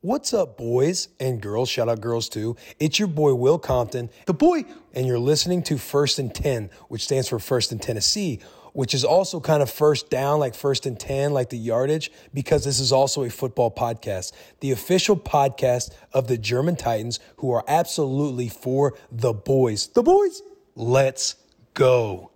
What's up, boys and girls? Shout out girls too. It's your boy Will Compton, the boy, and you're listening to First and 10, which stands for First in Tennessee, which is also kind of first down, like first and 10, like the yardage, because this is also a football podcast, the official podcast of the German Titans, who are absolutely for the boys. The boys, let's go.